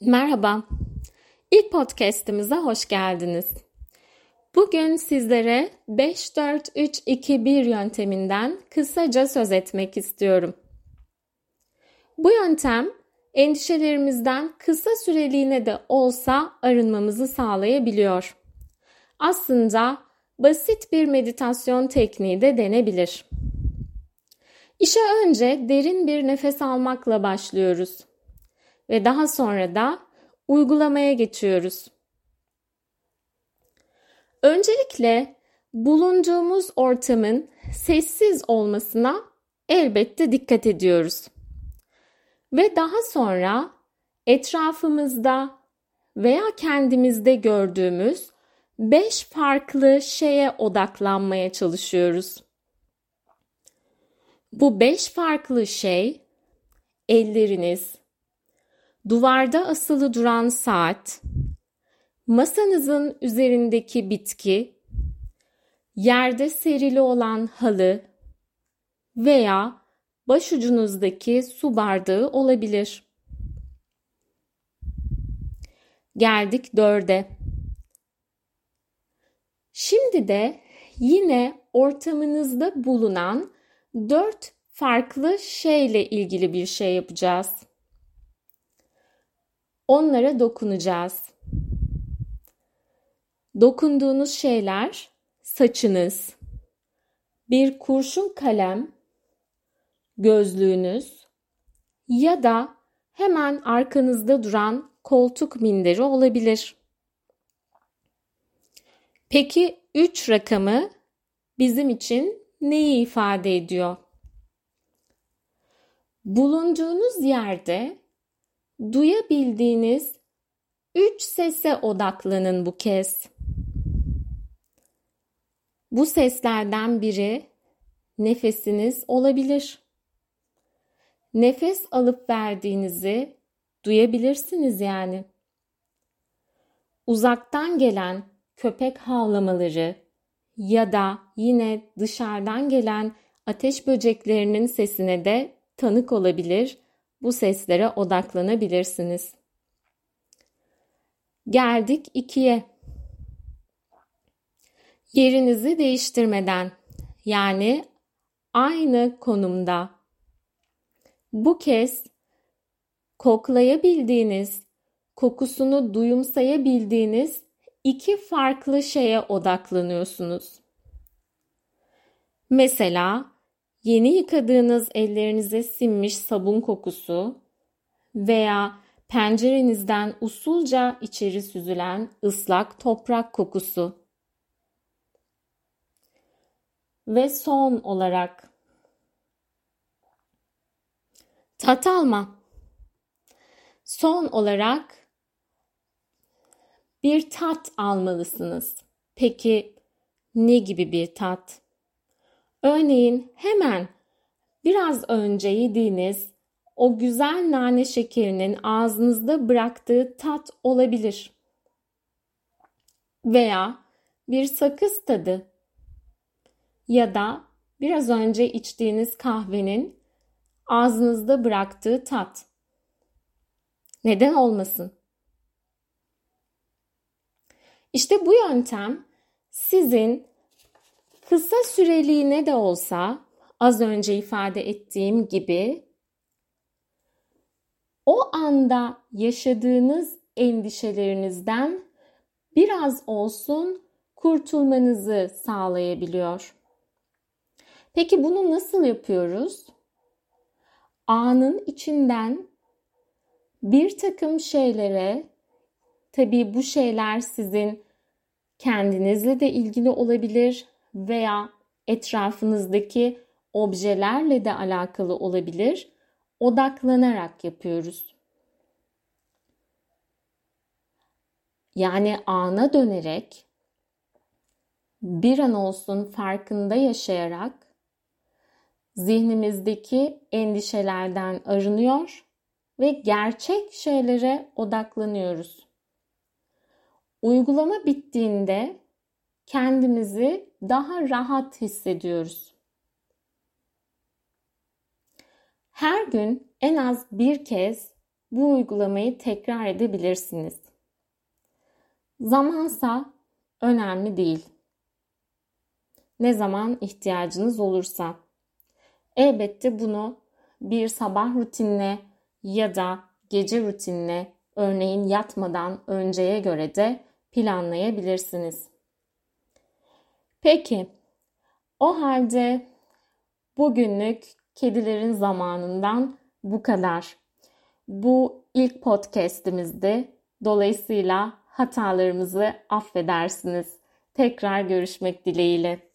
Merhaba. İlk podcast'imize hoş geldiniz. Bugün sizlere 5-4-3-2-1 yönteminden kısaca söz etmek istiyorum. Bu yöntem endişelerimizden kısa süreliğine de olsa arınmamızı sağlayabiliyor. Aslında basit bir meditasyon tekniği de denebilir. İşe önce derin bir nefes almakla başlıyoruz ve daha sonra da uygulamaya geçiyoruz. Öncelikle bulunduğumuz ortamın sessiz olmasına elbette dikkat ediyoruz. Ve daha sonra etrafımızda veya kendimizde gördüğümüz beş farklı şeye odaklanmaya çalışıyoruz. Bu beş farklı şey elleriniz, duvarda asılı duran saat, masanızın üzerindeki bitki, yerde serili olan halı veya başucunuzdaki su bardağı olabilir. Geldik dörde. Şimdi de yine ortamınızda bulunan dört farklı şeyle ilgili bir şey yapacağız. Onlara dokunacağız. Dokunduğunuz şeyler saçınız, bir kurşun kalem, gözlüğünüz ya da hemen arkanızda duran koltuk minderi olabilir. Peki 3 rakamı bizim için neyi ifade ediyor? Bulunduğunuz yerde duyabildiğiniz üç sese odaklanın bu kez. Bu seslerden biri nefesiniz olabilir. Nefes alıp verdiğinizi duyabilirsiniz yani. Uzaktan gelen köpek havlamaları ya da yine dışarıdan gelen ateş böceklerinin sesine de tanık olabilir bu seslere odaklanabilirsiniz. Geldik ikiye. Yerinizi değiştirmeden yani aynı konumda bu kez koklayabildiğiniz, kokusunu duyumsayabildiğiniz iki farklı şeye odaklanıyorsunuz. Mesela yeni yıkadığınız ellerinize sinmiş sabun kokusu veya pencerenizden usulca içeri süzülen ıslak toprak kokusu. Ve son olarak tat alma. Son olarak bir tat almalısınız. Peki ne gibi bir tat? Örneğin hemen biraz önce yediğiniz o güzel nane şekerinin ağzınızda bıraktığı tat olabilir. Veya bir sakız tadı ya da biraz önce içtiğiniz kahvenin ağzınızda bıraktığı tat. Neden olmasın? İşte bu yöntem sizin Kısa süreliğine de olsa az önce ifade ettiğim gibi o anda yaşadığınız endişelerinizden biraz olsun kurtulmanızı sağlayabiliyor. Peki bunu nasıl yapıyoruz? Anın içinden bir takım şeylere, tabii bu şeyler sizin kendinizle de ilgili olabilir, veya etrafınızdaki objelerle de alakalı olabilir. Odaklanarak yapıyoruz. Yani ana dönerek bir an olsun farkında yaşayarak zihnimizdeki endişelerden arınıyor ve gerçek şeylere odaklanıyoruz. Uygulama bittiğinde kendimizi daha rahat hissediyoruz. Her gün en az bir kez bu uygulamayı tekrar edebilirsiniz. Zamansa önemli değil. Ne zaman ihtiyacınız olursa. Elbette bunu bir sabah rutinine ya da gece rutinine örneğin yatmadan önceye göre de planlayabilirsiniz. Peki, o halde bugünlük kedilerin zamanından bu kadar. Bu ilk podcast'imizdi. Dolayısıyla hatalarımızı affedersiniz. Tekrar görüşmek dileğiyle.